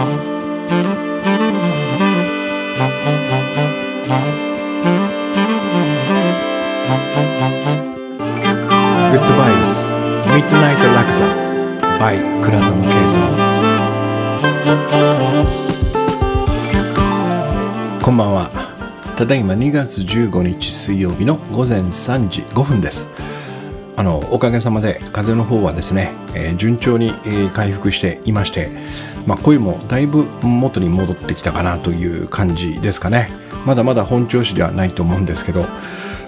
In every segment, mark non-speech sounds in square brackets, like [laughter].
グッドバイブスミッドナイトラクザ by 倉園慶三こんばんはただいま2月15日水曜日の午前3時5分ですあのおかげさまで風の方はですね、えー順調に、えー回復していまして、まあ、声もだいぶ元に戻ってきたかなという感じですかね。まだまだ本調子ではないと思うんですけど。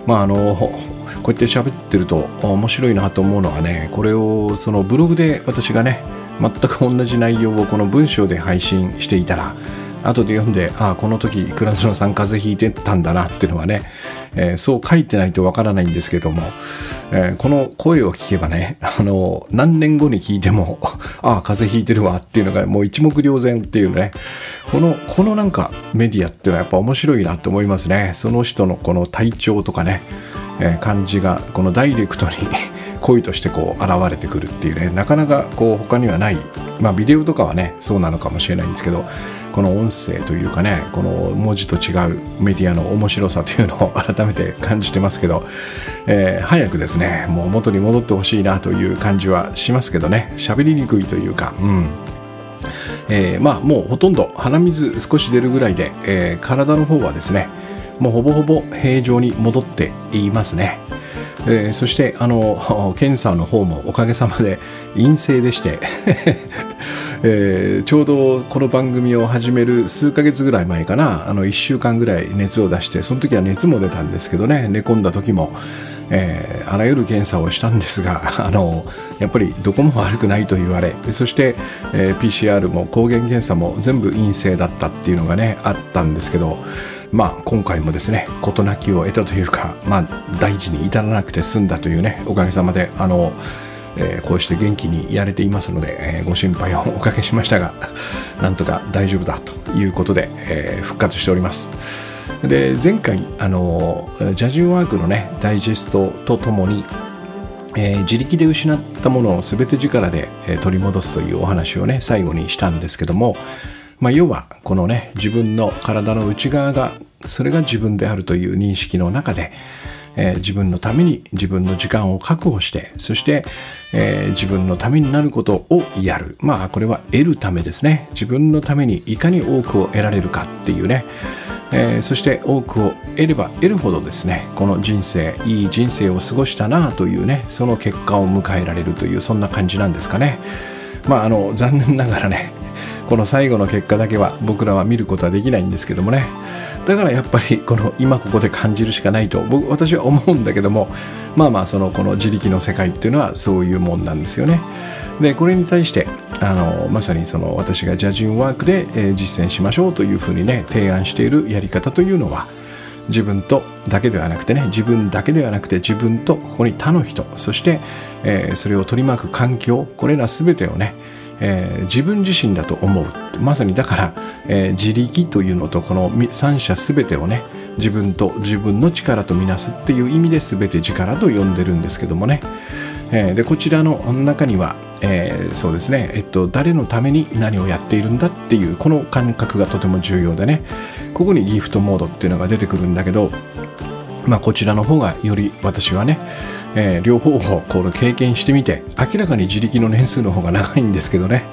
まああのこうやって喋ってると面白いなと思うのはねこれをそのブログで私がね全く同じ内容をこの文章で配信していたら後で読んでああこの時倉園さん風邪ひいてたんだなっていうのはね、えーそう書いてないとわからないんですけども、えーこの声を聞けばね [laughs] あの何年後に聞いても [laughs] ああ風邪ひいてるわっていうのがもう一目瞭然っていうねこのこのなんかメディアっていうのはやっぱ面白いなと思いますね。その人のこの体調とかね、えー感じがこのダイレクトに声としてこう現れてくるっていうねなかなかこう他にはないまあビデオとかはねそうなのかもしれないんですけどこの音声というかねこの文字と違うメディアの面白さというのを [laughs] 改めて感じてますけど、えー早くですねもう元に戻ってほしいなという感じはしますけどね喋りにくいというかうんえーまあもうほとんど鼻水少し出るぐらいで、えー体の方はですねもうほぼほぼ平常に戻っていますね。えーそしてあの [laughs] 検査の方もおかげさまで陰性でして、[laughs] えーちょうどこの番組を始める数ヶ月ぐらい前かなあの1週間ぐらい熱を出してその時は熱も出たんですけどね寝込んだ時も、えーあらゆる検査をしたんですが [laughs] あのやっぱりどこも悪くないと言われそして、えー PCR も抗原検査も全部陰性だったっていうのがねあったんですけどまあ今回もですね事なきを得たというかまあ大事に至らなくて済んだというねおかげさまであのえーこうして元気にやれていますので、えーご心配をおかけしましたがなんとか大丈夫だということで、えー復活しております。で前回あのジャジュワークのねダイジェストとともにえー自力で失ったものを全て力で、えー取り戻すというお話をね最後にしたんですけども、まあ、要はこのね自分の体の内側がそれが自分であるという認識の中で、えー自分のために自分の時間を確保してそして、えー自分のためになることをやる。まあこれは得るためですね。自分のためにいかに多くを得られるかっていうね。えーそして多くを得れば得るほどですね。この人生いい人生を過ごしたなというねその結果を迎えられるというそんな感じなんですかね。まああの残念ながらねこの最後の結果だけは僕らは見ることはできないんですけどもね。だからやっぱり [laughs] この今ここで感じるしかないと僕私は思うんだけども [laughs] まあまあそのこの自力の世界っていうのはそういうもんなんですよね。でこれに対してあのまさにその私がジャジンワークで、えー実践しましょうというふうにね提案しているやり方というのは自分とだけではなくてね自分だけではなくて自分とここに他の人そして、えーそれを取り巻く環境これら全てをね、えー自分自身だと思う。まさにだから、えー自力というのとこの三者全てをね自分と自分の力とみなすっていう意味で全て力と呼んでるんですけどもね、えーでこちらの中には、えーそうですね、えっと、誰のために何をやっているんだっていうこの感覚がとても重要でね。ここにギフトモードっていうのが出てくるんだけどまあ、こちらの方がより私はね、えー両方をこう経験してみて明らかに自力の年数の方が長いんですけどね、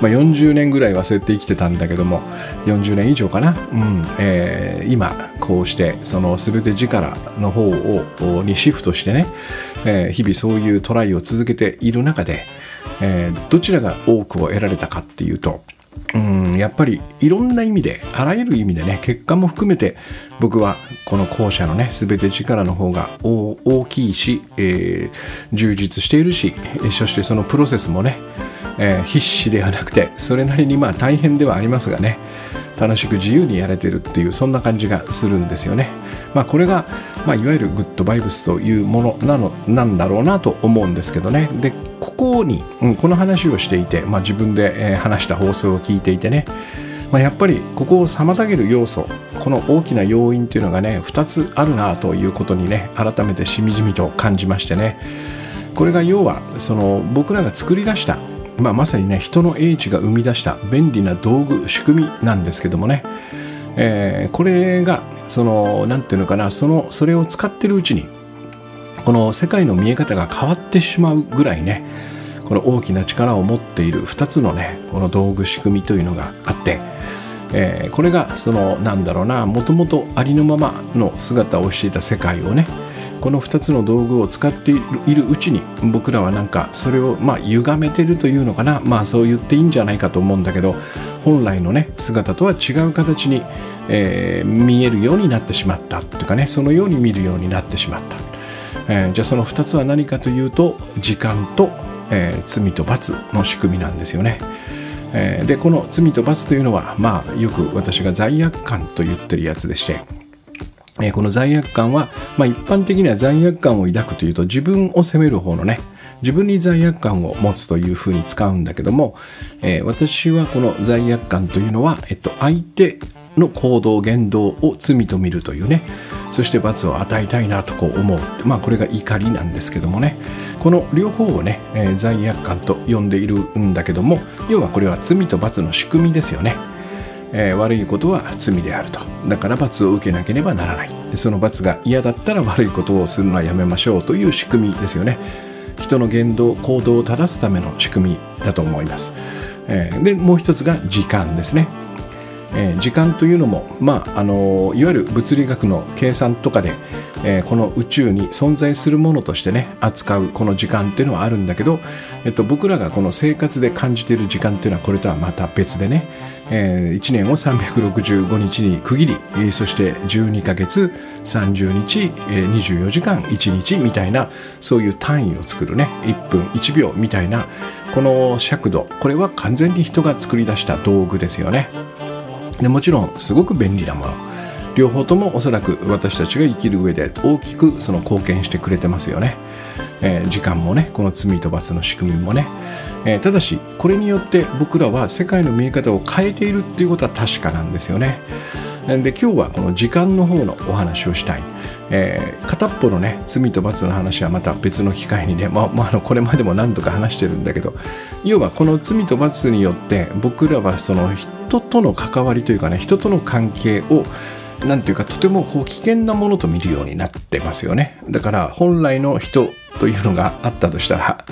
まあ、40年ぐらい忘れて生きてたんだけども40年以上かな、うん。えー今こうしてその全て力の方をにシフトしてね、えー日々そういうトライを続けている中で、えどちらが多くを得られたかっていうとうんやっぱりいろんな意味であらゆる意味でね結果も含めて僕はこの後者のね全て力の方が大きいし、えー充実しているしそしてそのプロセスもね、えー必死ではなくてそれなりにまあ大変ではありますがね楽しく自由にやれてるっていうそんな感じがするんですよね。まあこれが、まあ、いわゆるグッドバイブスというものなのなんだろうなと思うんですけどね。でここに、うんこの話をしていて、まあ、自分で、えー話した放送を聞いていてねまあ、やっぱりここを妨げる要素この大きな要因というのがね2つあるなということにね改めてしみじみと感じましてねこれが要はその僕らが作り出したまあ、まさにね人の英知が生み出した便利な道具仕組みなんですけどもね、えー、これがその何て言うのかなそのそれを使ってるうちにこの世界の見え方が変わってしまうぐらいねこの大きな力を持っている2つのねこの道具仕組みというのがあって、えー、これがそのなんだろうなもともとありのままの姿をしていた世界をねこの2つの道具を使っているうちに僕らはなんかそれをまあ歪めてるというのかな。まあそう言っていいんじゃないかと思うんだけど本来のね姿とは違う形に、えー、見えるようになってしまったというかね。そのように見るようになってしまった、えー、じゃあその2つは何かというと時間とえー、罪と罰の仕組みなんですよね。え、でこの罪と罰というのは、まあ、よく私が罪悪感と言ってるやつでして、えー、この罪悪感は、まあ、一般的には罪悪感を抱くというと自分を責める方のね自分に罪悪感を持つというふうに使うんだけども、えー、私はこの罪悪感というのは、えっと、相手の行動言動を罪と見るというねそして罰を与えたいなとこう思う。まあこれが怒りなんですけどもね。この両方をね、えー、罪悪感と呼んでいるんだけども要はこれは罪と罰の仕組みですよね、えー、悪いことは罪であると。だから罰を受けなければならない。その罰が嫌だったら悪いことをするのはやめましょうという仕組みですよね。人の言動行動を正すための仕組みだと思います、えー、でもう一つが時間ですね。えー、時間というのも、まあ、あのいわゆる物理学の計算とかで、えー、この宇宙に存在するものとしてね扱うこの時間っていうのはあるんだけど、えっと、僕らがこの生活で感じている時間っていうのはこれとはまた別でね、えー、1年を365日に区切り、そして12ヶ月30日、えー、24時間1日みたいなそういう単位を作るね1分1秒みたいなこの尺度これは完全に人が作り出した道具ですよね。でもちろんすごく便利なもの。両方ともおそらく私たちが生きる上で大きくその貢献してくれてますよね、えー、時間もねこの罪と罰の仕組みもね、えー、ただしこれによって僕らは世界の見え方を変えているっていうことは確かなんですよね。で今日はこの時間の方のお話をしたい、えー、片っぽのね罪と罰の話はまた別の機会にね、まあ、まあ、あのこれまでも何度か話してるんだけど要はこの罪と罰によって僕らはその人との関わりというかね人との関係を何ていうかとてもこう危険なものと見るようになってますよね。だから本来の人というのがあったとしたら、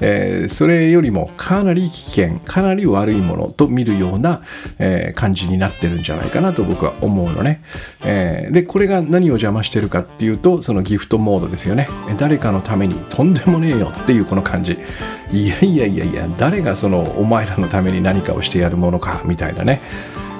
えー、それよりもかなり危険かなり悪いものと見るような、えー、感じになってるんじゃないかなと僕は思うのね、えー、でこれが何を邪魔してるかっていうとそのギフトモードですよね。誰かのためにとんでもねえよっていうこの感じ。いやいやいやいや誰がそのお前らのために何かをしてやるものかみたいなね。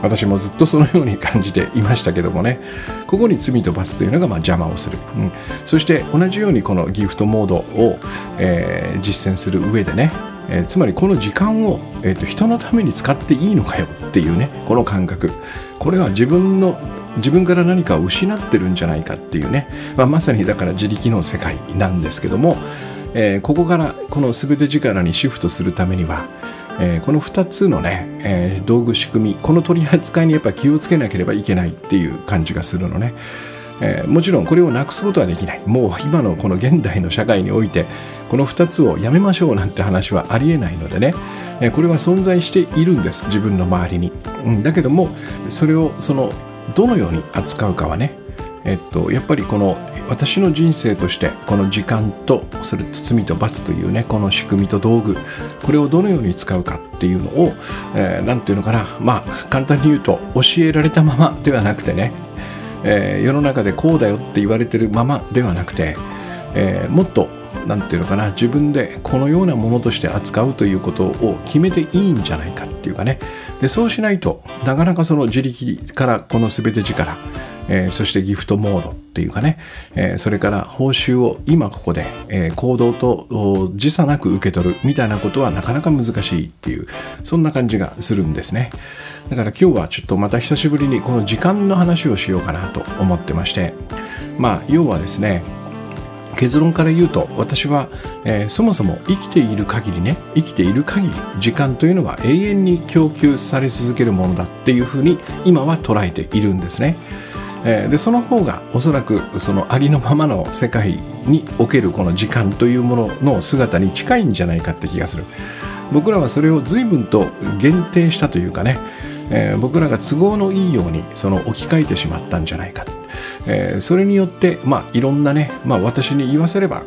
私もずっとそのように感じていましたけどもね。ここに罪と罰というのがま邪魔をする、うん、そして同じようにこのギフトモードを、えー、実践する上でねえー、つまりこの時間を、えーと、人のために使っていいのかよっていうねこの感覚。これは自分の自分から何かを失ってるんじゃないかっていうね、まあ、まさにだから自力の世界なんですけども、えー、ここからこの全て力にシフトするためにはえー、この2つのね、えー、道具仕組みこの取り扱いにやっぱ気をつけなければいけないっていう感じがするのね、えー、もちろんこれをなくすことはできない。もう今のこの現代の社会においてこの2つをやめましょうなんて話はありえないのでね、えこれは存在しているんです自分の周りに、うん、だけどもそれをそのどのように扱うかはねえっと、やっぱりこの私の人生としてこの時間とそれと罪と罰というねこの仕組みと道具これをどのように使うかっていうのを何、えー、て言うのかなまあ簡単に言うと教えられたままではなくてね、えー、世の中でこうだよって言われてるままではなくて、えー、もっと何て言うのかな自分でこのようなものとして扱うということを決めていいんじゃないかっていうかね。でそうしないとなかなかその自力からこの全て力えー、そしてギフトモードっていうかね、えー、それから報酬を今ここで、えー、行動と時差なく受け取るみたいなことはなかなか難しいっていうそんな感じがするんですねだから今日はちょっとまた久しぶりにこの時間の話をしようかなと思ってましてまあ要はですね結論から言うと私は、えー、そもそも生きている限りね生きている限り時間というのは永遠に供給され続けるものだっていうふうに今は捉えているんですね。えー、でその方がおそらくそのありのままの世界におけるこの時間というものの姿に近いんじゃないかって気がする。僕らはそれを随分と限定したというかね、えー、僕らが都合のいいようにその置き換えてしまったんじゃないか、えー、それによって、まあ、いろんなね、まあ、私に言わせれば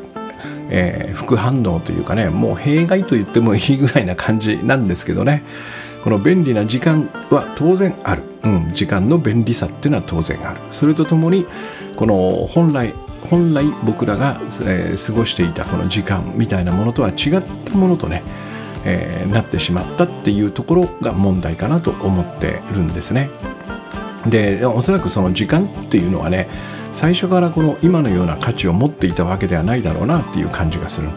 えー、副反応というかねもう弊害と言ってもいいぐらいな感じなんですけどねこの便利な時間は当然ある、うん、時間の便利さっていうのは当然あるそれとともにこの本来本来僕らが、えー、過ごしていたこの時間みたいなものとは違ったものとね、えー、なってしまったっていうところが問題かなと思ってるんですね。でおそらくその時間っていうのはね最初からこの今のような価値を持っていたわけではないだろうなっていう感じがする。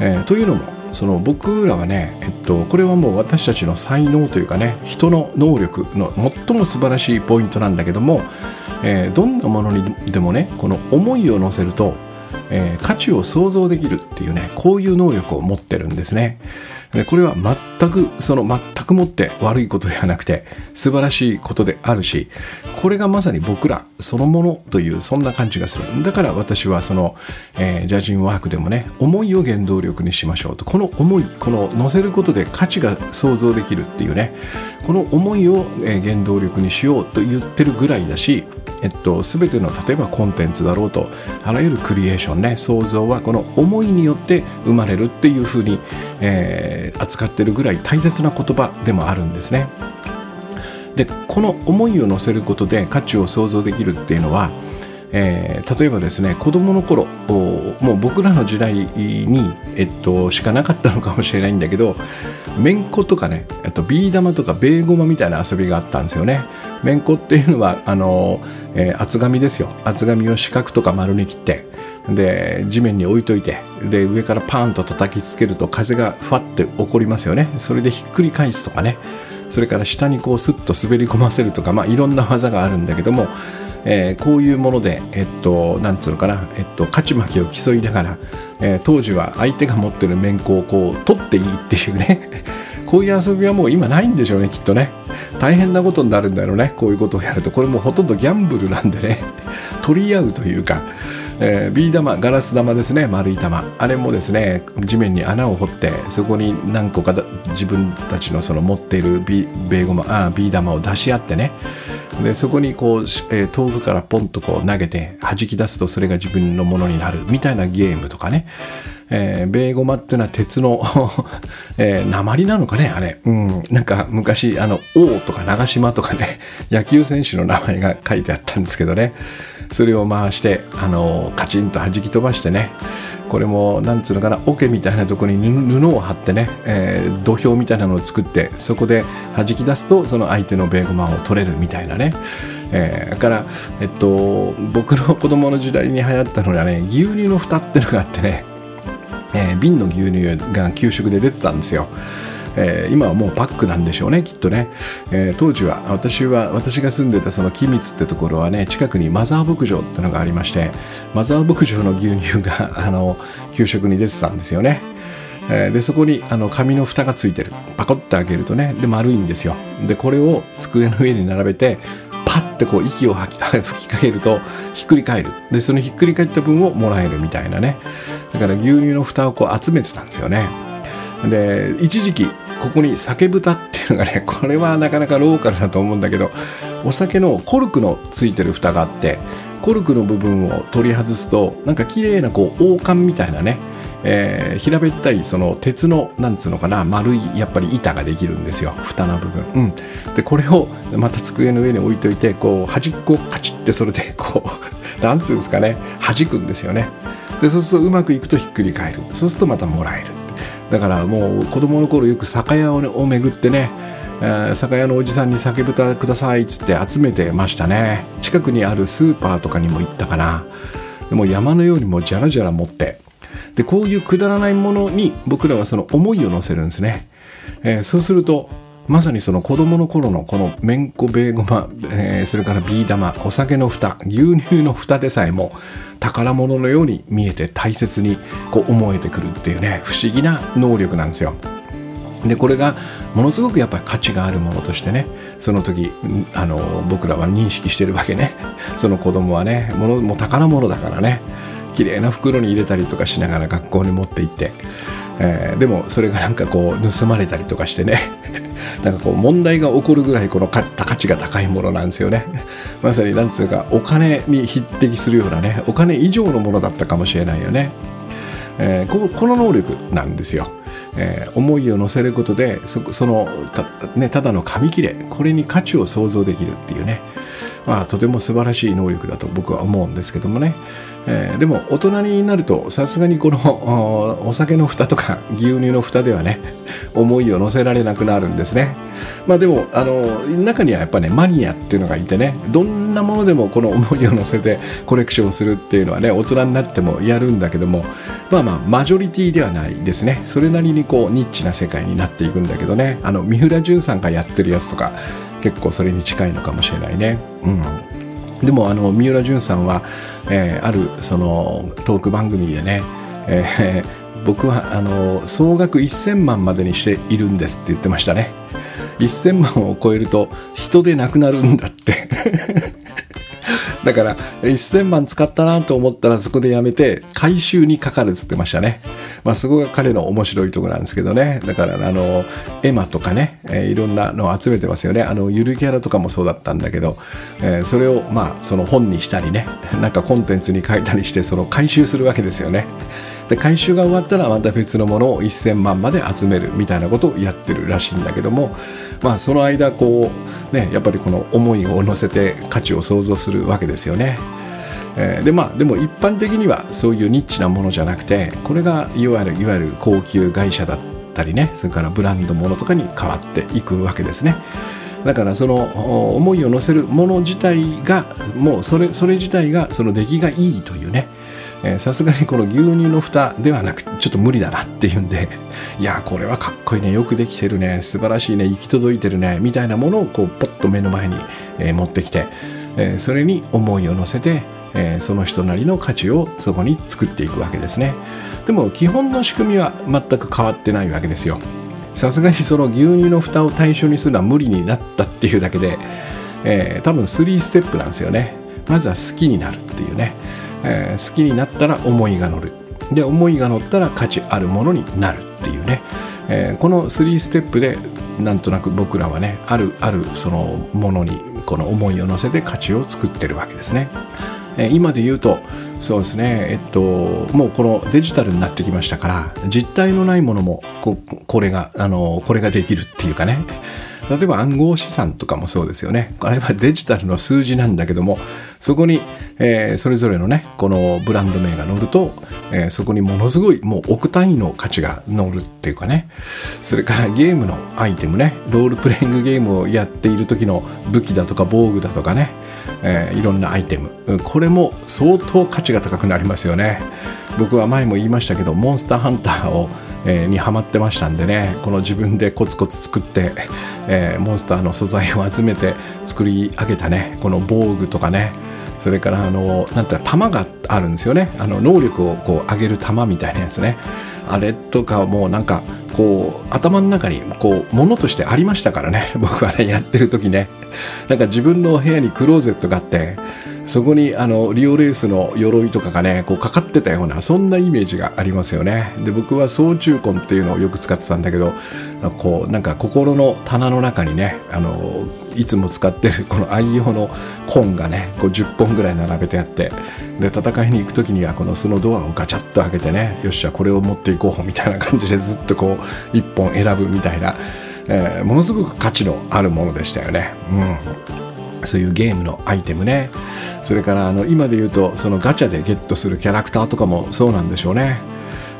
えー、というのもその僕らはね、えっと、これはもう私たちの才能というかね人の能力の最も素晴らしいポイントなんだけどもえー、どんなものにでもねこの思いを乗せると、えー、価値を想像できるっていうねこういう能力を持ってるんですね。でこれは全くその全くもって悪いことではなくて素晴らしいことであるしこれがまさに僕らそのものというそんな感じがするだから私はその、えー、ジャジンワークでもね思いを原動力にしましょうとこの思いこの乗せることで価値が想像できるっていうねこの思いを原動力にしようと言ってるぐらいだしえっと、全ての例えばコンテンツだろうとあらゆるクリエーションね想像はこの思いによって生まれるっていうふうに、えー、扱ってるぐらい大切な言葉でもあるんですね。でこの思いを乗せることで価値を想像できるっていうのはえー、例えばですね子供の頃もう僕らの時代に、えっと、しかなかったのかもしれないんだけどめんことかねとビー玉とかベーゴマみたいな遊びがあったんですよね。めんこっていうのはあの、えー、厚紙ですよ厚紙を四角とか丸に切ってで地面に置いといてで上からパーンと叩きつけると風がふわって起こりますよね。それでひっくり返すとかね。それから下にこうスッと滑り込ませるとかまあいろんな技があるんだけどもえー、こういうもので、えっと、なんつうのかな、えっと、勝ち負けを競いながら、えー、当時は相手が持ってる面子をこう取っていいっていうね。[laughs] こういう遊びはもう今ないんでしょうねきっとね。大変なことになるんだろうねこういうことをやると。これもうほとんどギャンブルなんでね。取り合うというかえー、ビー玉ガラス玉ですね丸い玉。あれもですね地面に穴を掘ってそこに何個か自分たちのその持っているビベーゴマあビー玉を出し合ってね。でそこにこう、えー、遠くからポンとこう投げて弾き出すとそれが自分のものになるみたいなゲームとかね。えー、ベーゴマってのは鉄の [laughs] えー、鉛なのかねあれ、うん、なんか昔あの王とか長島とかね野球選手の名前が書いてあったんですけどね。それを回してあのカチンと弾き飛ばしてねこれもなんつうのかな桶みたいなとこに布を貼ってね、えー、土俵みたいなのを作ってそこで弾き出すとその相手のベーゴマを取れるみたいなねえー、から、えっと、僕の子供の時代に流行ったのはね牛乳の蓋っていうのがあってね、えー、瓶の牛乳が給食で出てたんですよ。えー、今はもうパックなんでしょうねきっとね、えー、当時は私は私が住んでたその君津ってところはね近くにマザー牧場ってのがありましてマザー牧場の牛乳が [laughs] あの給食に出てたんですよね。えでそこにあの紙の蓋がついてる。パコッて開けるとねで丸いんですよ。でこれを机の上に並べてパッてこう息を吐き [laughs] 吹きかけるとひっくり返る。でそのひっくり返った分をもらえるみたいなね。だから牛乳の蓋をこう集めてたんですよね。で一時期ここに酒蓋っていうのがね [laughs] これはなかなかローカルだと思うんだけどお酒のコルクのついてる蓋があってコルクの部分を取り外すとなんか綺麗なこう王冠みたいなね、えー、平べったいその鉄のなんつうのかな丸いやっぱり板ができるんですよ。蓋の部分、うん、でこれをまた机の上に置いといてこう端っこをカチッてそれでこう [laughs] なんつうんですかね弾くんですよね。でそうするとうまくいくとひっくり返る。そうするとまたもらえる。だからもう子供の頃よく酒屋を巡ってね、酒屋のおじさんに酒豚くださいっつって集めてましたね。近くにあるスーパーとかにも行ったかな。でも山のようにもじゃらじゃら持って。でこういうくだらないものに僕らはその思いを乗せるんですね、えー、そうするとまさにその子供の頃のこのめんこベーゴマ、えー、それからビー玉お酒の蓋牛乳の蓋でさえも宝物のように見えて大切にこう思えてくるっていうね不思議な能力なんですよ。でこれがものすごくやっぱり価値があるものとしてねその時あの僕らは認識してるわけね。その子供はねものも宝物だからね。綺麗な袋に入れたりとかしながら学校に持って行って。えー、でもそれがなんかこう盗まれたりとかしてね。[laughs] なんかこう問題が起こるぐらいこの価値が高いものなんですよね。[laughs] まさになんつうかお金に匹敵するようなねお金以上のものだったかもしれないよね、えー、この能力なんですよ。えー、思いを乗せることでそそのた,、ね、ただの紙切れこれに価値を想像できるっていうね、まあ、とても素晴らしい能力だと僕は思うんですけどもね、えー、でも大人になるとさすがにこのお酒の蓋とか牛乳の蓋ではね思いを乗せられなくなるんですね。まあでもあの中にはやっぱねマニアっていうのがいてねどんなものでもこの思いを乗せてコレクションするっていうのはね大人になってもやるんだけどもまあまあマジョリティではないですね。それなりにこうニッチな世界になっていくんだけどね。あの三浦淳さんがやってるやつとか結構それに近いのかもしれないね。うん。でもあの三浦淳さんは、えー、あるそのトーク番組でね、えー、僕はあの総額1000万までにしているんですって言ってましたね。1000万を超えると人でなくなるんだって。だから1000万使ったなと思ったらそこでやめて回収にかかるっつってましたね。まあそこが彼の面白いところなんですけどね。だからあのエマとかね、えー、いろんなのを集めてますよね。あのゆるキャラとかもそうだったんだけど、えー、それをまあその本にしたりね、なんかコンテンツに書いたりしてその回収するわけですよね。で回収が終わったらまた別のものを1000万まで集めるみたいなことをやってるらしいんだけどもまあその間こうねやっぱりこの思いを乗せて価値を想像するわけですよね。え、でまあでも一般的にはそういうニッチなものじゃなくてこれがいわゆるいわゆる高級会社だったりねそれからブランドものとかに変わっていくわけですね。だからその思いを乗せるもの自体がもうそれそれ自体がその出来がいいというねさすがにこの牛乳の蓋ではなくちょっと無理だなっていうんで [laughs] いやこれはかっこいいね。よくできてるね。素晴らしいね。行き届いてるね。みたいなものをこうポッと目の前に、えー、持ってきて、えー、それに思いを乗せて、えー、その人なりの価値をそこに作っていくわけですね。でも基本の仕組みは全く変わってないわけですよ。さすがにその牛乳の蓋を対象にするのは無理になったっていうだけで、えー、多分3ステップなんですよね。まずは好きになるっていうね。えー、好きになったら思いが乗る。で思いが乗ったら価値あるものになるっていうね、えー、この3ステップでなんとなく僕らはねあるあるそのものにこの思いを乗せて価値を作ってるわけですね。えー、今で言うとそうですね。えっともうこのデジタルになってきましたから実体のないものもここれがあのこれができるっていうかね。例えば暗号資産とかもそうですよね。あれはデジタルの数字なんだけども、そこに、えー、それぞれのね、このブランド名が載ると、えー、そこにものすごいもう億単位の価値が載るっていうかね。それからゲームのアイテムね、ロールプレイングゲームをやっている時の武器だとか防具だとかね、えー、いろんなアイテム。これも相当価値が高くなりますよね。僕は前も言いましたけど、モンスターハンターをえー、にハマってましたんでねこの自分でコツコツ作って、えー、モンスターの素材を集めて作り上げたねこの防具とかねそれからあのなんて弾があるんですよね。あの能力をこう上げる弾みたいなやつね。あれとかもうなんかこう頭の中にこう物としてありましたからね。[laughs] 僕はねやってる時ね。なんか自分の部屋にクローゼットがあってそこにあのリオレースの鎧とかがねこうかかってたようなそんなイメージがありますよねで僕は総中根っていうのをよく使ってたんだけどこうなんか心の棚の中にねあのいつも使ってるこの愛用の根がねこう10本ぐらい並べてあってで戦いに行く時にはこのそのドアをガチャッと開けてねよっしゃこれを持っていこうみたいな感じでずっとこう1本選ぶみたいな、えー、ものすごく価値のあるものでしたよね。うんそういうゲームのアイテムね。それからあの今で言うとそのガチャでゲットするキャラクターとかもそうなんでしょうね。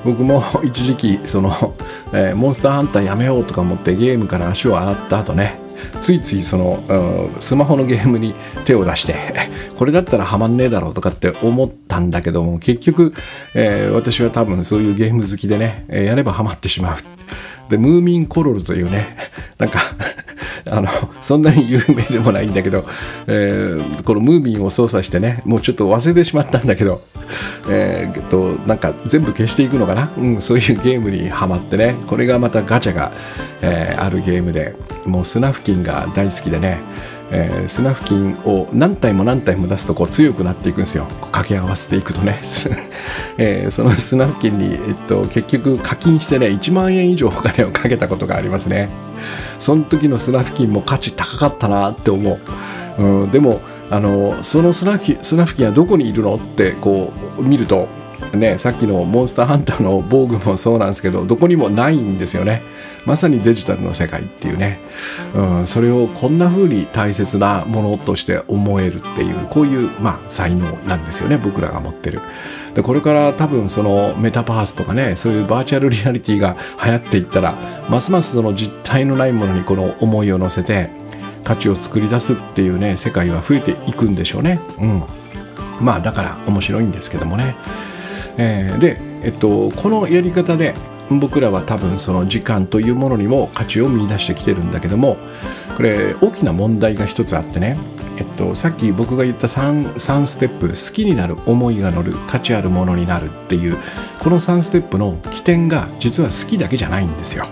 僕も [laughs] 一時期その、えー、モンスターハンターやめようとか思ってゲームから足を洗った後ねついついその、うん、スマホのゲームに手を出して [laughs] これだったらハマんねえだろうとかって思ったんだけども結局、えー、私は多分そういうゲーム好きでね、え、やればハマってしまう。でムーミンコロルというねなんか [laughs] あのそんなに有名でもないんだけど、えー、このムーミンを操作してねもうちょっと忘れてしまったんだけど、えー、となんか全部消していくのかな、うん、そういうゲームにはまってねこれがまたガチャが、えー、あるゲームで。もう砂付近が大好きでね、えー、砂付近を何体も何体も出すとこう強くなっていくんですよ。掛け合わせていくとね、[laughs] えー、その砂付近に、えっと、結局課金してね1万円以上お金をかけたことがありますね。その時の砂付近も価値高かったなって思う、うん、でもあのその砂付近はどこにいるのってこう見るとね、さっきのモンスターハンターの防具もそうなんですけどどこにもないんですよね。まさにデジタルの世界っていうね、うん、それをこんな風に大切なものとして思えるっていうこういう、まあ、才能なんですよね僕らが持ってる。でこれから多分そのメタバースとかねそういうバーチャルリアリティが流行っていったらますますその実体のないものにこの思いを乗せて価値を作り出すっていうね世界は増えていくんでしょうね。うん。まあだから面白いんですけどもね。えー、で、えっと、このやり方で僕らは多分その時間というものにも価値を見出してきてるんだけどもこれ大きな問題が一つあってね、えっと、さっき僕が言った 3, 3ステップ好きになる思いが乗る価値あるものになるっていうこの3ステップの起点が実は好きだけじゃないんですよ。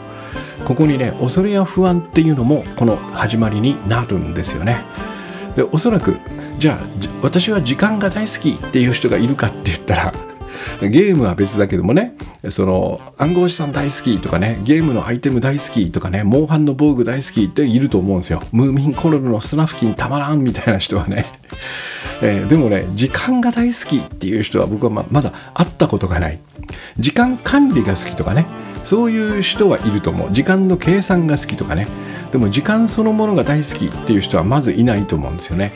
ここにね恐れや不安っていうのもこの始まりになるんですよね。でおそらくじゃあ私は時間が大好きっていう人がいるかって言ったらゲームは別だけどもねその暗号資産大好きとかねゲームのアイテム大好きとかねモンハンの防具大好きっていると思うんですよ。ムーミンコロルのスナフキンたまらんみたいな人はね。えー、でもね時間が大好きっていう人は僕はままだ会ったことがない。時間管理が好きとかねそういう人はいると思う。時間の計算が好きとかね。でも時間そのものが大好きっていう人はまずいないと思うんですよね。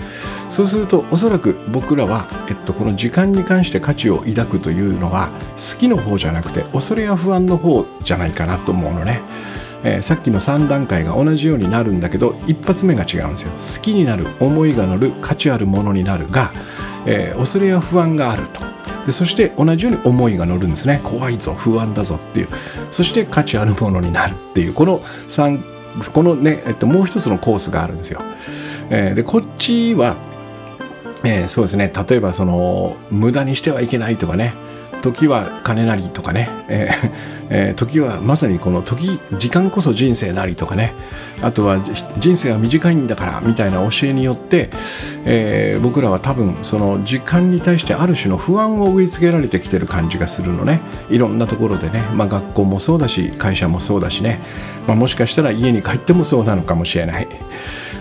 そうするとおそらく僕らは、えっと、この時間に関して価値を抱くというのは好きの方じゃなくて恐れや不安の方じゃないかなと思うのね。えー、さっきの3段階が同じようになるんだけど一発目が違うんですよ。好きになる思いが乗る価値あるものになるが、えー、恐れや不安があると。でそして同じように思いが乗るんですね。怖いぞ不安だぞっていう。そして価値あるものになるっていう。この3このね、えっと、もう一つのコースがあるんですよ、えー、でこっちは、えー、そうですね。例えばその無駄にしてはいけないとかね。時は金なりとかね、えーえー、時はまさにこの時時間こそ人生なりとかね。あとは人生は短いんだからみたいな教えによって、えー、僕らは多分その時間に対してある種の不安を植え付けられてきてる感じがするのね。いろんなところでね、まあ、学校もそうだし会社もそうだしね、まあ、もしかしたら家に帰ってもそうなのかもしれない。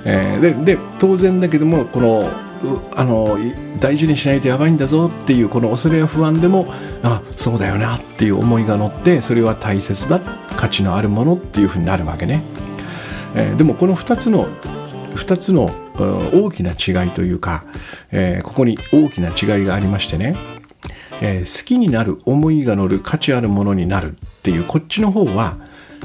えー、でで当然だけどもこのあの大事にしないとやばいんだぞっていうこの恐れや不安でもあそうだよなっていう思いが乗ってそれは大切だ価値のあるものっていうふうになるわけね、えー、でもこの2つの2つの大きな違いというか、えー、ここに大きな違いがありましてね、えー、好きになる思いが乗る価値あるものになるっていうこっちの方は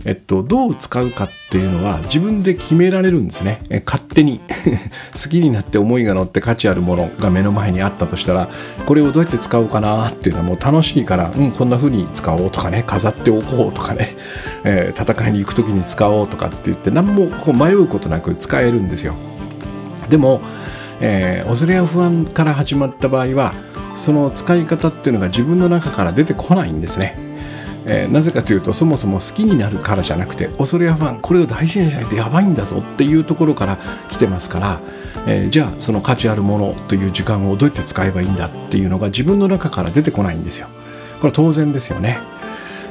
えっと、どう使うかっていうのは自分で決められるんですね。え勝手に [laughs] 好きになって思いが乗って価値あるものが目の前にあったとしたら、これをどうやって使おうかなっていうのはもう楽しいから、うん、こんな風に使おうとかね、飾っておこうとかね、[laughs] えー、戦いに行く時に使おうとかって言って、何もこう迷うことなく使えるんですよ。でも、えー、恐れや不安から始まった場合は、その使い方っていうのが自分の中から出てこないんですね。えー、なぜかというとそもそも好きになるからじゃなくて恐れや不安これを大事にしないとやばいんだぞっていうところから来てますから、えー、じゃあその価値あるものという時間をどうやって使えばいいんだっていうのが自分の中から出てこないんですよ。これ当然ですよね。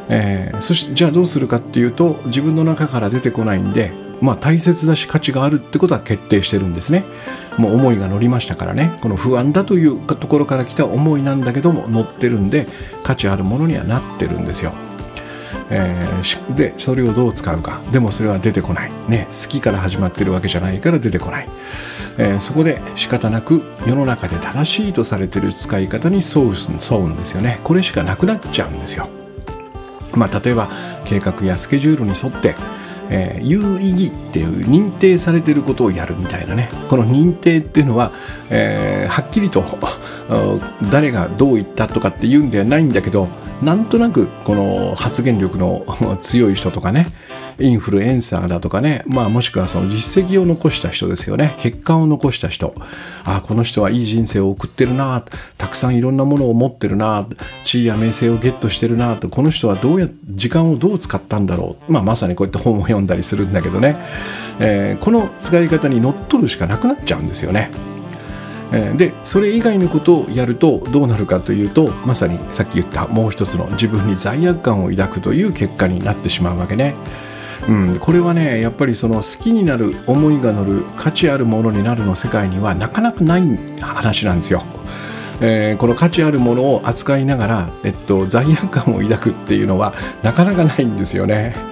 えー、そしてじゃあどうするかっていうと自分の中から出てこないんでまあ大切だし価値があるってことは決定してるんですね。もう思いが乗りましたからね。この不安だというところから来た思いなんだけども乗ってるんで価値あるものにはなってるんですよ。えー、でそれをどう使うか。でもそれは出てこない、ね、好きから始まってるわけじゃないから出てこない、えー、そこで仕方なく世の中で正しいとされてる使い方に沿う沿うんですよね。これしかなくなっちゃうんですよ。まあ例えば計画やスケジュールに沿ってえー、有意義っていう認定されてることをやるみたいなね。この認定っていうのは、えー、はっきりと [laughs] 誰がどう言ったとかっていうんではないんだけどなんとなくこの発言力の [laughs] 強い人とかねインフルエンサーだとかね、まあ、もしくはその実績を残した人ですよね。結果を残した人。ああこの人はいい人生を送ってるな。たくさんいろんなものを持ってるな。地位や名声をゲットしてるな。とこの人はどうや時間をどう使ったんだろう、まあ、まさにこうやって本を読んだりするんだけどね、えー、この使い方にのっとるしかなくなっちゃうんですよね。でそれ以外のことをやるとどうなるかというとまさにさっき言ったもう一つの自分に罪悪感を抱くという結果になってしまうわけね。うん、これはねやっぱりその好きになる思いが乗る価値あるものになるの世界にはなかなかない話なんですよ。えー、この価値あるものを扱いながら、えっと、罪悪感を抱くっていうのはなかなかないんですよね。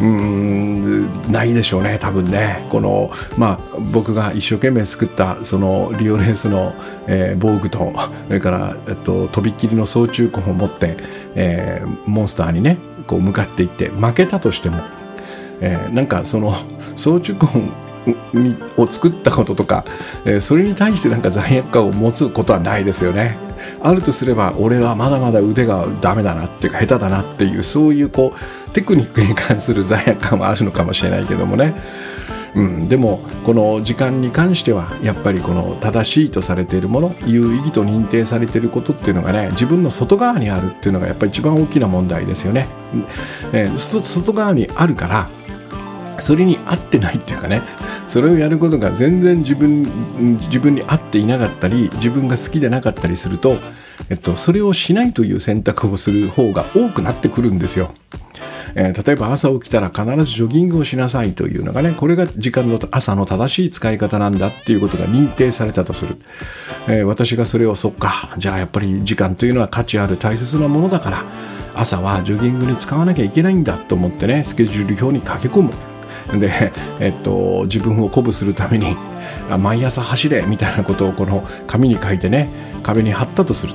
うんないでしょうね多分ね。このまあ僕が一生懸命作ったそのリオレースの、えー、防具とそれから、えっと、とびっきりの操縦根を持って、えー、モンスターにねこう向かっていって負けたとしても、えー、なんかその操縦根を作ったこととか、えー、それに対してなんか罪悪感を持つことはないですよね。あるとすれば俺はまだまだ腕がダメだなっていうか下手だなっていうそういうこうテクニックに関する罪悪感はあるのかもしれないけどもね。うん、でもこの時間に関してはやっぱりこの正しいとされているもの有意義と認定されていることっていうのがね自分の外側にあるっていうのがやっぱり一番大きな問題ですよね。えー、外側にあるからそれに合ってないっていうかねそれをやることが全然自分自分に合っていなかったり自分が好きでなかったりすると、えっと、それをしないという選択をする方が多くなってくるんですよ。えー、例えば朝起きたら必ずジョギングをしなさいというのがねこれが時間の朝の正しい使い方なんだっていうことが認定されたとする、えー、私がそれをそっかじゃあやっぱり時間というのは価値ある大切なものだから朝はジョギングに使わなきゃいけないんだと思ってねスケジュール表に書き込むで、えっと、自分を鼓舞するために毎朝走れみたいなことをこの紙に書いてね壁に貼ったとする。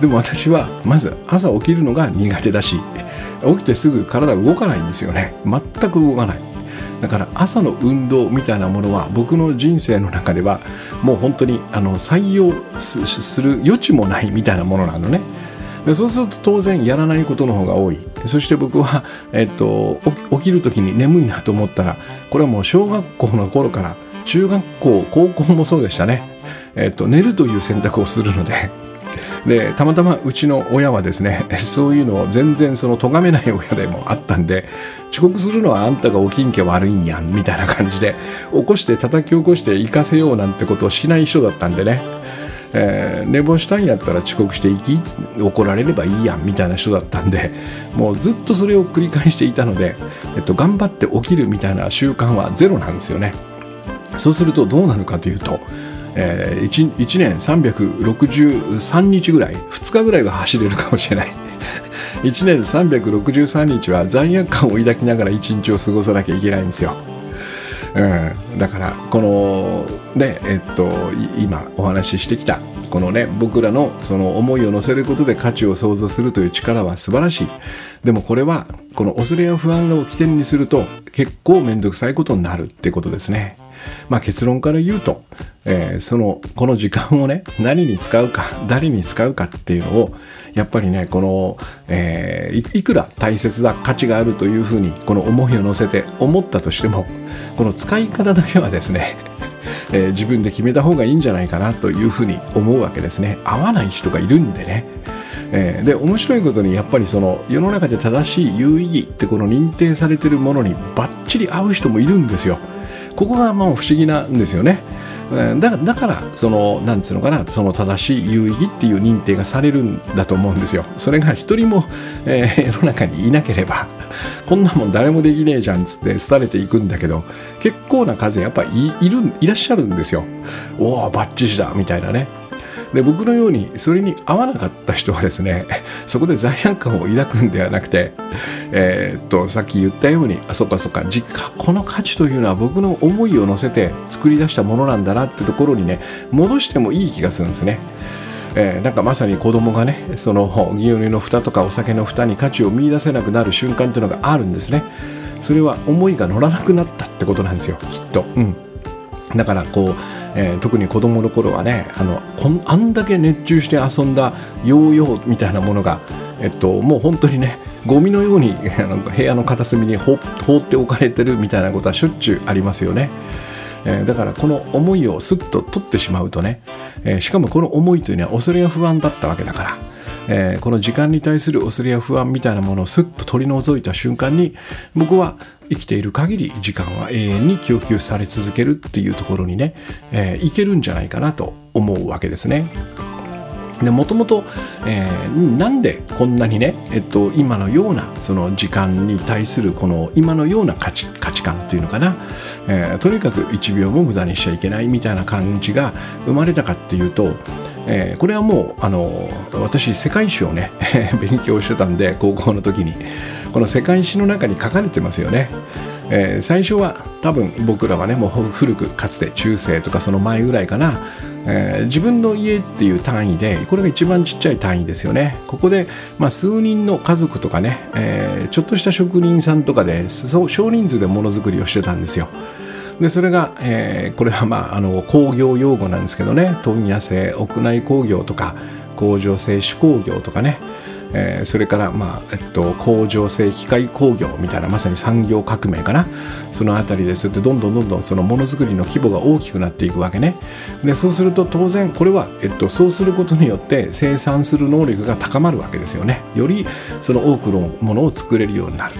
でも私はまず朝起きるのが苦手だし起きてすぐ体動かないんですよね。全く動かない。だから朝の運動みたいなものは僕の人生の中ではもう本当にあの採用する余地もないみたいなものなのね。でそうすると当然やらないことの方が多い。そして僕は、えっと、起きる時に眠いなと思ったらこれはもう小学校の頃から中学校高校もそうでしたね、えっと、寝るという選択をするので。でたまたまうちの親はですねそういうのを全然その咎めない親でもあったんで遅刻するのはあんたが起きんけ悪いんやんみたいな感じで起こして叩き起こして行かせようなんてことをしない人だったんでね。えー、寝坊したんやったら遅刻して行き怒られればいいやんみたいな人だったんで [laughs] もうずっとそれを繰り返していたので、えっと、頑張って起きるみたいな習慣はゼロなんですよね。そうするとどうなるかというと、えー、1, 1年363日ぐらい2日ぐらいは走れるかもしれない。[laughs] 1年363日は罪悪感を抱きながら1日を過ごさなきゃいけないんですよ。うん、だからこのねえっと今お話ししてきたこのね僕らのその思いを乗せることで価値を想像するという力は素晴らしい。でもこれはこの恐れや不安を起点にすると結構面倒くさいことになるってことですね。まあ結論から言うと、えー、そのこの時間をね [laughs] 何に使うか誰に使うかっていうのをやっぱりねこの、えー、いくら大切な価値があるというふうにこの思いを乗せて思ったとしてもこの使い方だけはですね [laughs] えー、自分で決めた方がいいんじゃないかなというふうに思うわけですね。合わない人がいるんでね、えー、で面白いことにやっぱりその世の中で正しい有意義ってこの認定されてるものにバッチリ合う人もいるんですよ。ここがもう不思議なんですよね。だだからそのなんつうのかなその正しい有意義っていう認定がされるんだと思うんですよ。それが一人も、えー、世の中にいなければこんなもん誰もできねえじゃんっつって廃れていくんだけど結構な数やっぱいいるいらっしゃるんですよ。おおバッチシだみたいなね。で僕のようにそれに合わなかった人はですね [laughs] そこで罪悪感を抱くんではなくて、えー、っとさっき言ったようにあそっかそっか実家この価値というのは僕の思いを乗せて作り出したものなんだなってところにね戻してもいい気がするんですね。えー、なんかまさに子供がねその牛乳の蓋とかお酒の蓋に価値を見いだせなくなる瞬間っていうのがあるんですね。それは思いが乗らなくなったってことなんですよきっと。うん。だからこうえー、特に子供の頃はねあのこんあんだけ熱中して遊んだヨーヨーみたいなものが、えっと、もう本当にねゴミのようになんか部屋の片隅に放っておかれてるみたいなことはしょっちゅうありますよね。えー、だからこの思いをスッと取ってしまうとね、えー、しかもこの思いというのは恐れや不安だったわけだから、えー、この時間に対する恐れや不安みたいなものをスッと取り除いた瞬間に僕は生きている限り時間は永遠に供給され続けるっていうところにね、えー、いけるんじゃないかなと思うわけですね。でもともと、えー、なんでこんなにね、えっと、今のようなその時間に対するこの今のような価値価値観というのかな、えー、とにかく1秒も無駄にしちゃいけないみたいな感じが生まれたかっていうと、えー、これはもうあの私世界史をね [laughs] 勉強してたんで高校の時に。この世界史の中に書かれてますよね。えー、最初は多分僕らはねもう古くかつて中世とかその前ぐらいかな。えー、自分の家っていう単位でこれが一番ちっちゃい単位ですよね。ここで、まあ、数人の家族とかね、え、ちょっとした職人さんとかで少人数でものづくりをしてたんですよ。でそれが、えー、これはまああの工業用語なんですけどね。問屋製屋内工業とか工場製手工業とかね。えー、それから、まあえっと、工場製機械工業みたいなまさに産業革命かな。その辺りです。ってどんどんどんどんそのものづくりの規模が大きくなっていくわけね。でそうすると当然これは、えっと、そうすることによって生産する能力が高まるわけですよね。よりその多くのものを作れるようになる。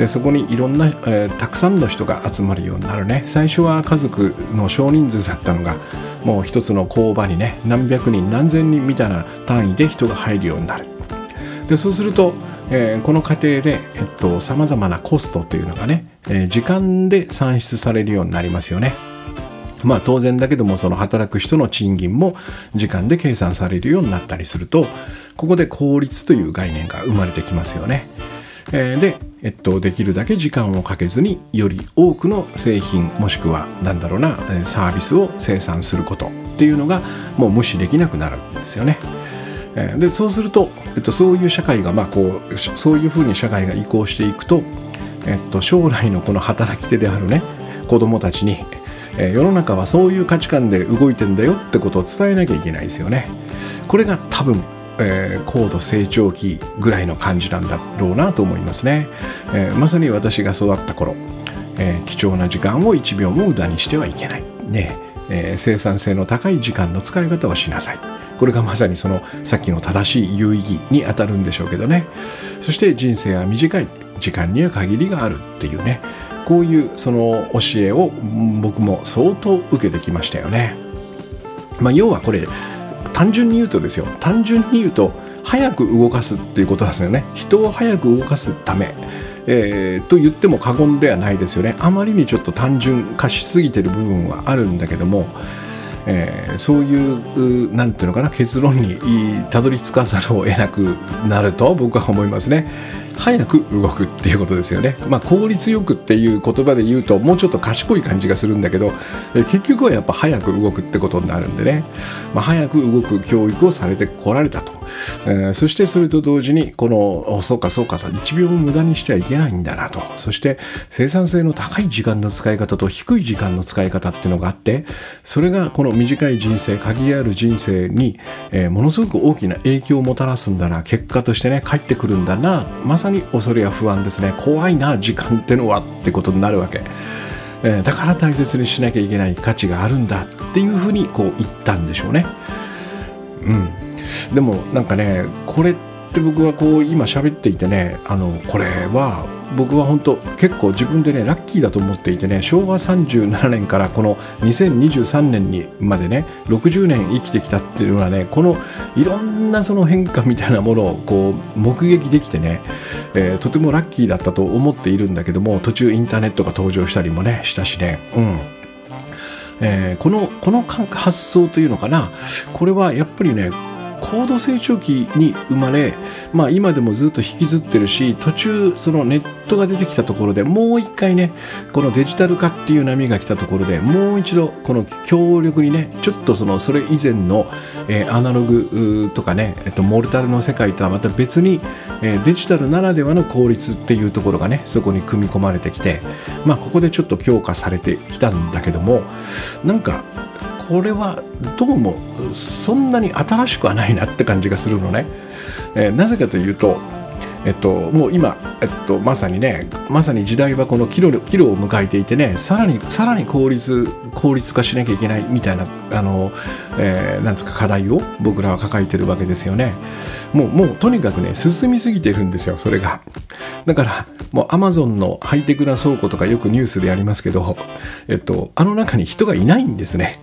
でそこにいろんな、えー、たくさんの人が集まるようになるね最初は家族の少人数だったのがもう一つの工場にね何百人何千人みたいな単位で人が入るようになるでそうすると、えー、この過程でさまざまなコストというのがね、えー、時間で算出されるようになりますよね。まあ当然だけどもその働く人の賃金も時間で計算されるようになったりするとここで効率という概念が生まれてきますよね。えー、で、えっと、できるだけ時間をかけずにより多くの製品もしくは何だろうなサービスを生産することっていうのがもう無視できなくなるんですよね。でそうすると、えっと、そういう社会が、まあ、こうそういうふうに社会が移行していくと、えっと、将来のこの働き手であるね子供たちに、え世の中はそういう価値観で動いてんだよってことを伝えなきゃいけないですよね。これが多分えー、高度成長期ぐらいの感じなんだろうなと思いますね、えー、まさに私が育った頃、えー、貴重な時間を1秒も無駄にしてはいけない、ねえ生産性の高い時間の使い方をしなさい。これがまさにそのさっきの正しい有意義にあたるんでしょうけどね。そして人生は短い時間には限りがあるっていうね。こういうその教えを僕も相当受けてきましたよね。まあ、要はこれ単純に言うとですよ単純に言うと早く動かすっていうことですよね人を早く動かすため、えー、と言っても過言ではないですよねあまりにちょっと単純化しすぎてる部分はあるんだけどもえー、そういう何て言うのかな結論にたどり着かざるを得なくなると僕は思いますね。早く動くっていうことですよね。まあ、効率よくっていう言葉で言うともうちょっと賢い感じがするんだけど、結局はやっぱ早く動くってことになるんでね、まあ、早く動く教育をされてこられたと。えー、そしてそれと同時にこのそうかそうかと1秒も無駄にしてはいけないんだなとそして生産性の高い時間の使い方と低い時間の使い方っていうのがあってそれがこの短い人生限りある人生に、えー、ものすごく大きな影響をもたらすんだな結果としてね帰ってくるんだなまさに恐れや不安ですね怖いな時間ってのはってことになるわけ。えー、だから大切にしなきゃいけない価値があるんだっていうふうにこう言ったんでしょうね。うん、でもなんかねこれって僕はこう今喋っていてねあのこれは僕は本当結構自分でねラッキーだと思っていてね昭和37年からこの2023年にまでね60年生きてきたっていうのはねこのいろんなその変化みたいなものをこう目撃できてね、えー、とてもラッキーだったと思っているんだけども途中インターネットが登場したりもねしたしねうん。えー、このこの発想というのかなこれはやっぱりね高度成長期に生まれ、まあ、今でもずっと引きずってるし途中そのネットが出てきたところでもう一回ねこのデジタル化っていう波が来たところでもう一度この強力にねちょっとそのそれ以前の、えー、アナログとかね、えっと、モルタルの世界とはまた別に、えー、デジタルならではの効率っていうところがねそこに組み込まれてきてまあここでちょっと強化されてきたんだけどもなんかこれはどうもそんなに新しくはないなって感じがするのね、えー、なぜかというとえっと、もう今、えっと、まさにねまさに時代はこの岐路岐路を迎えていてねさらにさらに効率効率化しなきゃいけないみたいなあの、えー、なんつうか課題を僕らは抱えてるわけですよね。もうもうとにかくね進みすぎてるんですよそれが。だからもうアマゾンのハイテクな倉庫とかよくニュースでやりますけど、えっと、あの中に人がいないんですね。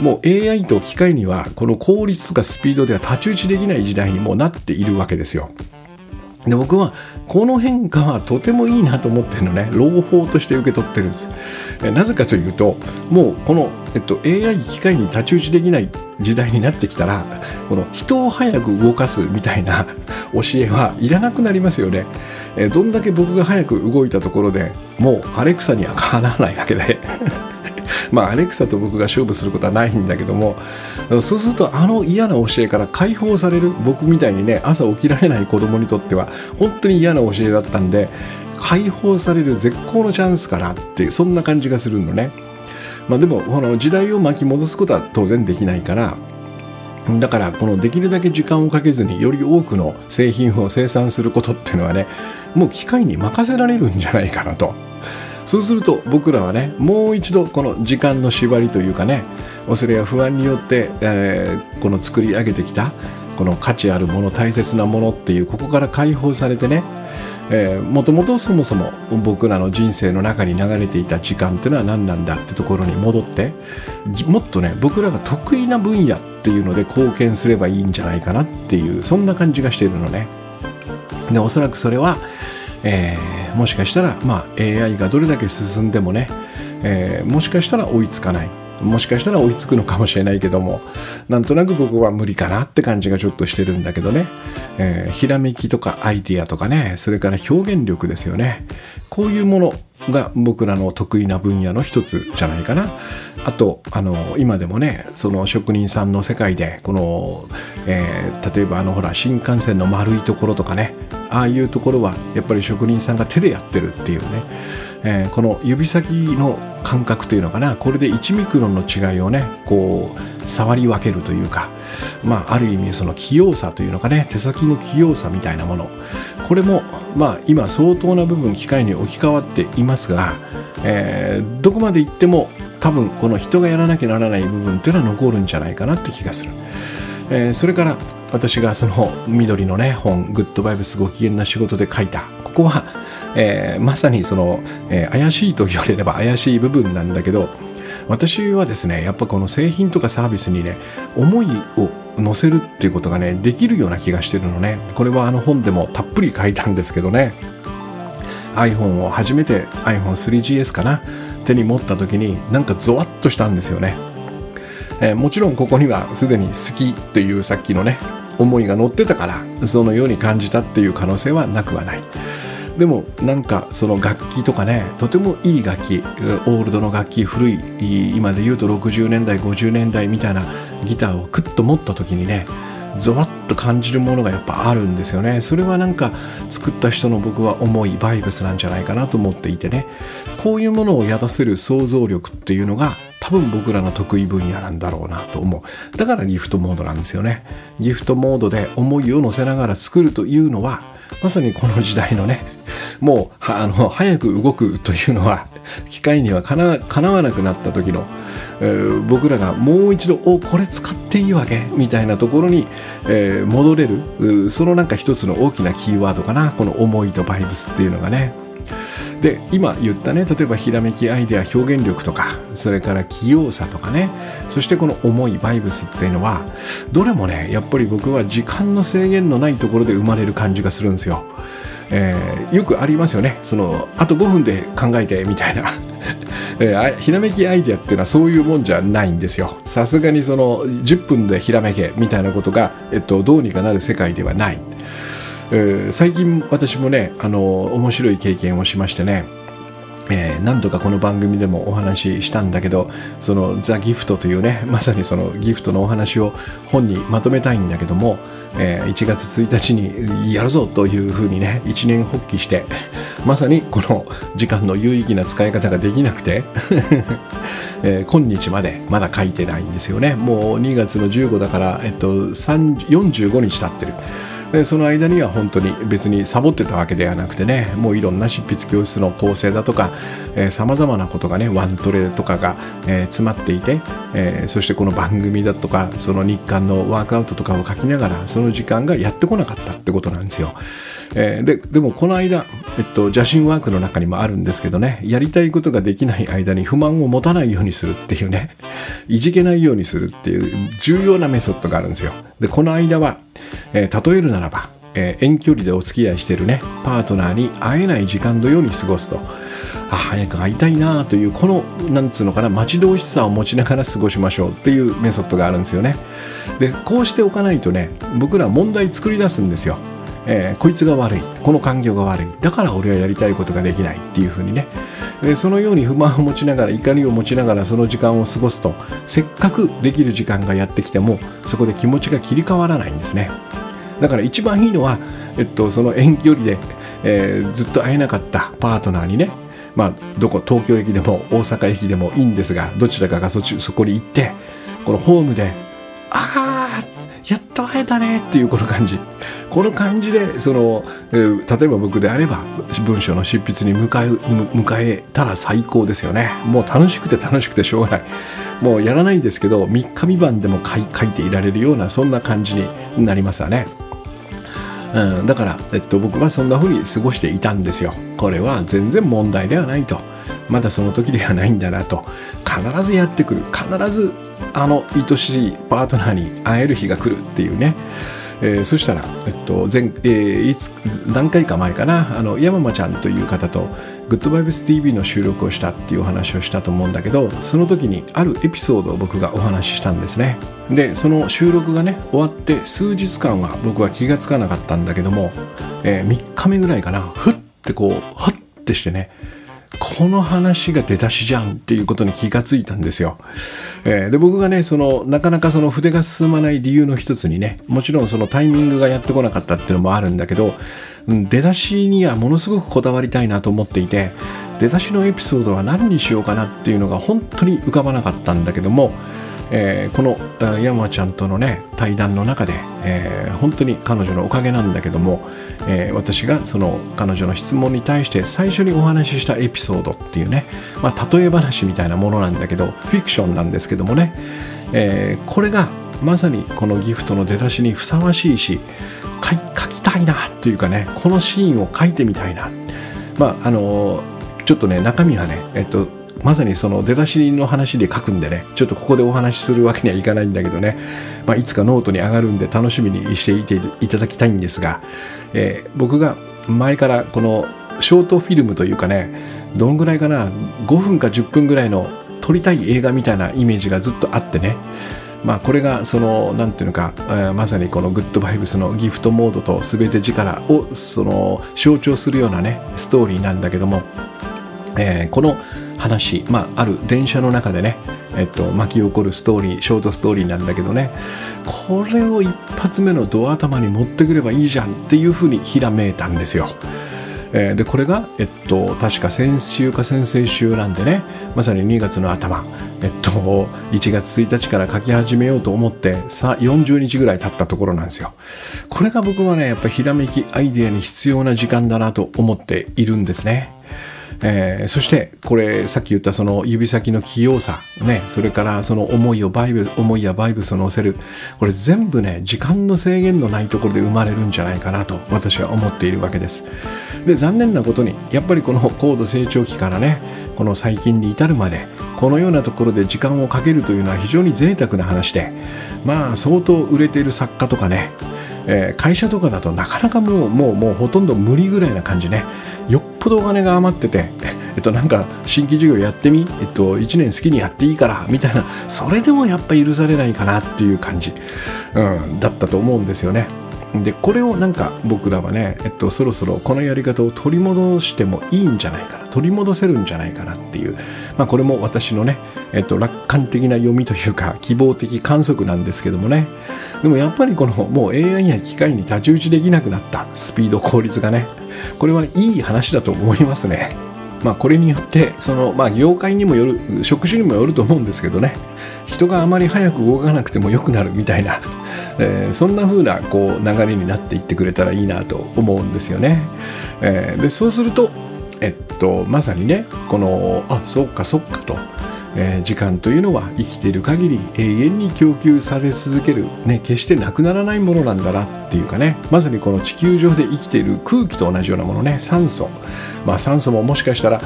もう AI と機械にはこの効率とかスピードでは太刀打ちできない時代にもなっているわけですよ。で僕はこの変化はとてもいいなと思ってるのね。朗報として受け取ってるんです。なぜかというともうこの、えっと、AI 機械に太刀打ちできない時代になってきたらこの人を早く動かすみたいな [laughs] 教えはいらなくなりますよね。えどんだけ僕が早く動いたところでもうアレクサにはかなわないわけで。[laughs] まあアレクサと僕が勝負することはないんだけどもそうするとあの嫌な教えから解放される僕みたいにね朝起きられない子供にとっては本当に嫌な教えだったんで解放される絶好のチャンスかなってそんな感じがするのね。まあ、でもこの時代を巻き戻すことは当然できないからだからこのできるだけ時間をかけずにより多くの製品を生産することっていうのはねもう機械に任せられるんじゃないかなとそうすると僕らはねもう一度この時間の縛りというかね恐れや不安によって、えー、この作り上げてきたこの価値あるもの大切なものっていうここから解放されてねもともとそもそも僕らの人生の中に流れていた時間っていうのは何なんだってところに戻ってもっとね僕らが得意な分野っていうので貢献すればいいんじゃないかなっていうそんな感じがしているのね。でおそらくそれは、えーもしかしたら、まあ、AI がどれだけ進んでもね、えー、もしかしたら追いつかない。もしかしたら追いつくのかもしれないけどもなんとなく僕は無理かなって感じがちょっとしてるんだけどね、えー、ひらめきとかアイディアとかねそれから表現力ですよね。こういうものが僕らの得意な分野の一つじゃないかな。あとあの今でもねその職人さんの世界でこの、えー、例えばあのほら新幹線の丸いところとかね。ああいうところはやっぱり職人さんが手でやってるっていうね、えー、この指先の感覚というのかな。これで1ミクロンの違いをねこう触り分けるというか。まあある意味その器用さというのかね。手先の器用さみたいなもの。これもまあ今相当な部分機械に置き換わっていますが、えー、どこまでいっても多分この人がやらなきゃならない部分っていうのは残るんじゃないかなって気がする。えー、それから私がその緑のね本「グッドバイブスご機嫌な仕事」で書いた。ここは、えー、まさにその、えー、怪しいと言われれば怪しい部分なんだけど私はですねやっぱこの製品とかサービスにね思いを乗せるっていうことがねできるような気がしてるのね。これはあの本でもたっぷり書いたんですけどね。iPhone を初めて iPhone3GS かな？手に持った時になんかゾワッとしたんですよね。えー、もちろんここにはすでに好きというさっきのね思いが乗ってたからそのように感じたっていう可能性はなくはない。でもなんかその楽器とかねとてもいい楽器オールドの楽器古い今で言うと60年代50年代みたいなギターをクッと持った時にねゾワッと感じるものがやっぱあるんですよね。それはなんか作った人の僕は思いバイブスなんじゃないかなと思っていてね。こういうものを宿せる想像力っていうのが多分僕らの得意分野なんだろうなと思う。だからギフトモードなんですよね。ギフトモードで思いを乗せながら作るというのはまさにこの時代のねもうあの早く動くというのは機械にはかなかなわなくなった時の、えー、僕らがもう一度おこれ使っていいわけみたいなところに、えー、戻れるそのなんか一つの大きなキーワードかな。この思いとバイブスっていうのがね。で今言ったね例えばひらめきアイデア表現力とかそれから器用さとかねそしてこの思いバイブスっていうのはどれもねやっぱり僕は時間の制限のないところで生まれる感じがするんですよ。えー、よくありますよね。そのあと5分で考えてみたいな。[laughs] えー、ひらめきアイデアっていうのはそういうもんじゃないんですよ。さすがにその10分でひらめけみたいなことが、えっと、どうにかなる世界ではない、最近私もねあの面白い経験をしましてねえー、何度かこの番組でもお話ししたんだけどそのザ・ギフトというね [laughs] まさにそのギフトのお話を本にまとめたいんだけども、えー、1月1日にやるぞというふうにね一年発起して [laughs] まさにこの時間の有意義な使い方ができなくて [laughs] えー、今日までまだ書いてないんですよねもう2月の15だから、えっと、45日経ってる。でその間には本当に別にサボってたわけではなくてねもういろんな執筆教室の構成だとかさまざまなことがねワントレとかが、えー、詰まっていて、えー、そしてこの番組だとかその日韓のワークアウトとかを書きながらその時間がやってこなかったってことなんですよ。えー、ででもこの間、えっと、邪神ワークの中にもあるんですけどねやりたいことができない間に不満を持たないようにするっていうね [laughs] いじけないようにするっていう重要なメソッドがあるんですよ。でこの間は、えー、例えるならば、えー、遠距離でお付き合いしてるねパートナーに会えない時間のように過ごすと。あ早く会いたいなというこのなんつうのかな待ち遠しさを持ちながら過ごしましょうっていうメソッドがあるんですよね。でこうしておかないとね僕ら問題作り出すんですよ。えー、こいつが悪い。この環境が悪い。だから俺はやりたいことができないっていうふうにね。でそのように不満を持ちながら怒りを持ちながらその時間を過ごすとせっかくできる時間がやってきてもそこで気持ちが切り替わらないんですね。だから一番いいのは、えっと、その遠距離で、えー、ずっと会えなかったパートナーにねまあ、どこ東京駅でも大阪駅でもいいんですがどちらかがそっちそこに行ってこのホームで「ああやっと会えたねっていうこの感じこの感じでその、えー、例えば僕であれば文章の執筆に向かえ迎えたら最高ですよねもう楽しくて楽しくてしょうがないもうやらないんですけど3日3晩でも書いていられるようなそんな感じになりますわねうん、だから、えっと、僕はそんな風に過ごしていたんですよ。これは全然問題ではないと。まだその時ではないんだなと。必ずやってくる。必ずあの愛しいパートナーに会える日が来るっていうね。えー、そしたら、えっと前えー、いつ何回か前かなあの山間ちゃんという方とグッドバイブス TV の収録をしたっていうお話をしたと思うんだけどその時にあるエピソードを僕がお話ししたんですねでその収録がね終わって数日間は僕は気がつかなかったんだけども、えー、3日目ぐらいかなふってこうふってしてねこの話が出だしじゃんっていうことに気がついたんですよ。えー、で僕がねそのなかなかその筆が進まない理由の一つにねもちろんそのタイミングがやってこなかったっていうのもあるんだけど、うん、出だしにはものすごくこだわりたいなと思っていて出だしのエピソードは何にしようかなっていうのが本当に浮かばなかったんだけどもえー、この山ちゃんとのね対談の中で、えー、本当に彼女のおかげなんだけども、えー、私がその彼女の質問に対して最初にお話ししたエピソードっていうね、まあ、例え話みたいなものなんだけどフィクションなんですけどもね、えー、これがまさにこのギフトの出だしにふさわしいし書きたいなというかねこのシーンを書いてみたいな。まああのちょっとね中身はねえっとまさにその出だしの話で書くんでねちょっとここでお話しするわけにはいかないんだけどね、まあ、いつかノートに上がるんで楽しみにしていていただきたいんですが、えー、僕が前からこのショートフィルムというかねどんぐらいかな5分か10分ぐらいの撮りたい映画みたいなイメージがずっとあってね。まあこれがその何ていうのか、えー、まさにこのグッドバイブスのギフトモードと全て力をその象徴するようなねストーリーなんだけども、えー、この話、まあ、ある電車の中でね、えっと、巻き起こるストーリーショートストーリーなんだけどねこれを一発目のドア頭に持ってくればいいじゃんっていうふうにひらめいたんですよ。えー、でこれが、えっと、確か先週か先々週なんでねまさに2月の頭、えっと、1月1日から書き始めようと思ってさ40日ぐらい経ったところなんですよ。これが僕はねやっぱひらめきアイデアに必要な時間だなと思っているんですね。えー、そしてこれさっき言ったその指先の器用さ、ね、それからその思いをバイブ思いやバイブスを乗せるこれ全部ね時間の制限のないところで生まれるんじゃないかなと私は思っているわけです。で残念なことにやっぱりこの高度成長期からねこの最近に至るまでこのようなところで時間をかけるというのは非常に贅沢な話でまあ相当売れている作家とかねえー、会社とかだとなかなかもうもうもうほとんど無理ぐらいな感じね。よっぽどお金が余ってて、[laughs] えっと、なんか新規事業やってみ、えっと、1年好きにやっていいからみたいなそれでもやっぱ許されないかなっていう感じ、うん、だったと思うんですよね。でこれをなんか僕らはね、えっと、そろそろこのやり方を取り戻してもいいんじゃないかな取り戻せるんじゃないかなっていう、まあ、これも私のね、えっと、楽観的な読みというか希望的観測なんですけどもねでもやっぱりこのもう AI や機械に太刀打ちできなくなったスピード効率がねこれはいい話だと思いますね。まあ、これによってその、まあ、業界にもよる職種にもよると思うんですけどね人があまり早く動かなくても良くなるみたいな、えー、そんな風なこう流れになっていってくれたらいいなと思うんですよね。えー、でそうすると、えっと、まさにねこのあそっかそっかと。えー、時間というのは生きている限り永遠に供給され続ける、ね、決してなくならないものなんだなっていうかね。まさにこの地球上で生きている空気と同じようなものね。酸素。まあ酸素ももしかしたら、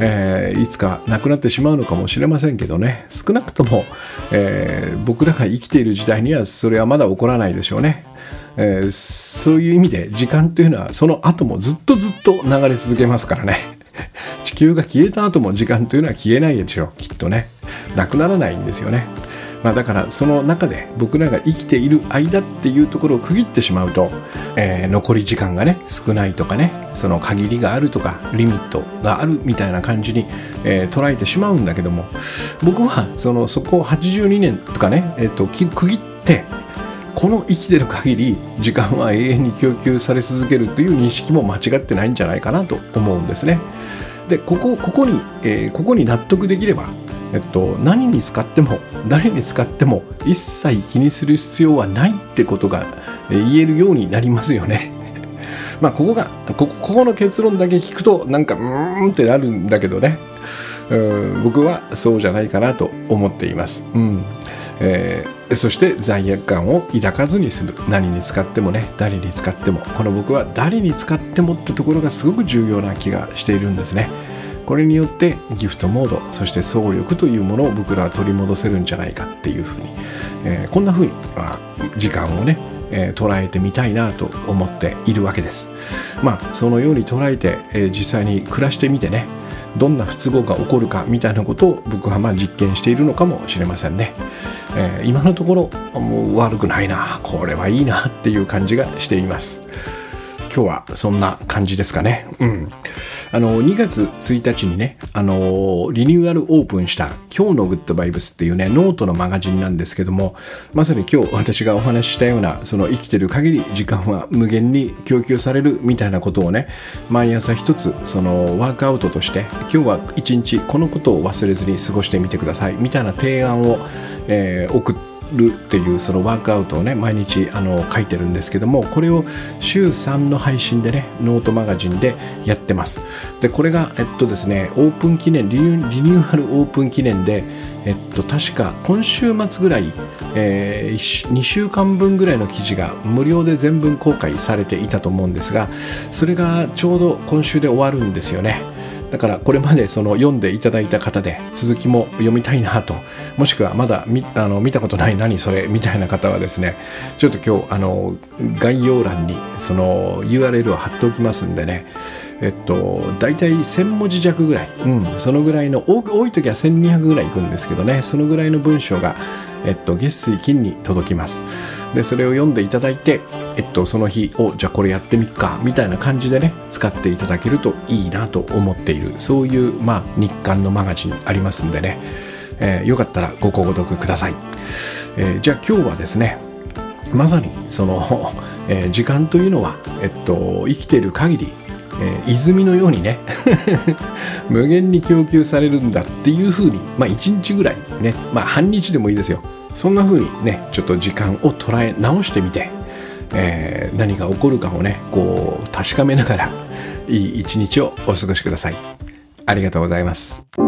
えー、いつかなくなってしまうのかもしれませんけどね。少なくとも、えー、僕らが生きている時代にはそれはまだ起こらないでしょうね。えー、そういう意味で時間というのはその後もずっとずっと流れ続けますからね。[laughs] 地球が消えた後も時間というのは消えないでしょう。きっとね。なくならないんですよね。まあ、だからその中で僕らが生きている間っていうところを区切ってしまうと、えー、残り時間がね少ないとかねその限りがあるとかリミットがあるみたいな感じに、えー、捉えてしまうんだけども僕はそのそこを82年とかね、えーと、区切ってこの生きてる限り時間は永遠に供給され続けるという認識も間違ってないんじゃないかなと思うんですね。でここここに、えー、ここに納得できれば、えっと、何に使っても誰に使っても一切気にする必要はないってことが言えるようになりますよね。[laughs] まあここがここここの結論だけ聞くとなんかうーんってなるんだけどねうん僕はそうじゃないかなと思っています。うんえー、そして罪悪感を抱かずに済む。何に使ってもね誰に使っても。この僕は誰に使ってもってところがすごく重要な気がしているんですね。これによってギフトモードそして総力というものを僕らは取り戻せるんじゃないかっていうふうに、えー、こんなふうに、まあ、時間をねえー、捉えてみたいなと思っているわけです。まあそのように捉えて、え、実際に暮らしてみてねどんな不都合が起こるかみたいなことを僕はまあ実験しているのかもしれませんね、えー、今のところもう悪くないなこれはいいなっていう感じがしています。今日はそんな感じですかね。うん。あの、2月1日にね、あの、リニューアルオープンした今日のグッドバイブスっていうね、ノートのマガジンなんですけども、まさに今日私がお話ししたような、その生きてる限り時間は無限に供給されるみたいなことをね、毎朝一つ、そのワークアウトとして、今日は一日このことを忘れずに過ごしてみてください、みたいな提案を、えー、送って、るっていうそのワークアウトをね毎日あの書いてるんですけどもこれを週3の配信でねノートマガジンでやってます。でこれがえっとですねオープン記念リニューアルオープン記念でえっと確か今週末ぐらい、えー、2週間分ぐらいの記事が無料で全文公開されていたと思うんですがそれがちょうど今週で終わるんですよね。だからこれまでその読んでいただいた方で続きも読みたいなと。もしくはまだ見あの見たことない何それみたいな方はですねちょっと今日あの概要欄にその URL を貼っておきますんでねえっと大体1000文字弱ぐらい、うん、そのぐらいの多い時は1200ぐらいいくんですけどね。そのぐらいの文章がえっと、月水金に届きます。で、それを読んでいただいて、えっと、その日を、じゃあこれやってみっか、みたいな感じでね、使っていただけるといいなと思っている、そういう、まあ、日刊のマガジンありますんでね、えー、よかったらご購読ください。えー、じゃあ今日はですね、まさにその、[laughs] えー、時間というのは、えっと、生きている限りえー、泉のようにね [laughs] 無限に供給されるんだっていうふうにまあ一日ぐらいねまあ半日でもいいですよそんなふうにねちょっと時間を捉え直してみて、えー、何が起こるかをねこう確かめながらいい一日をお過ごしくださいありがとうございます。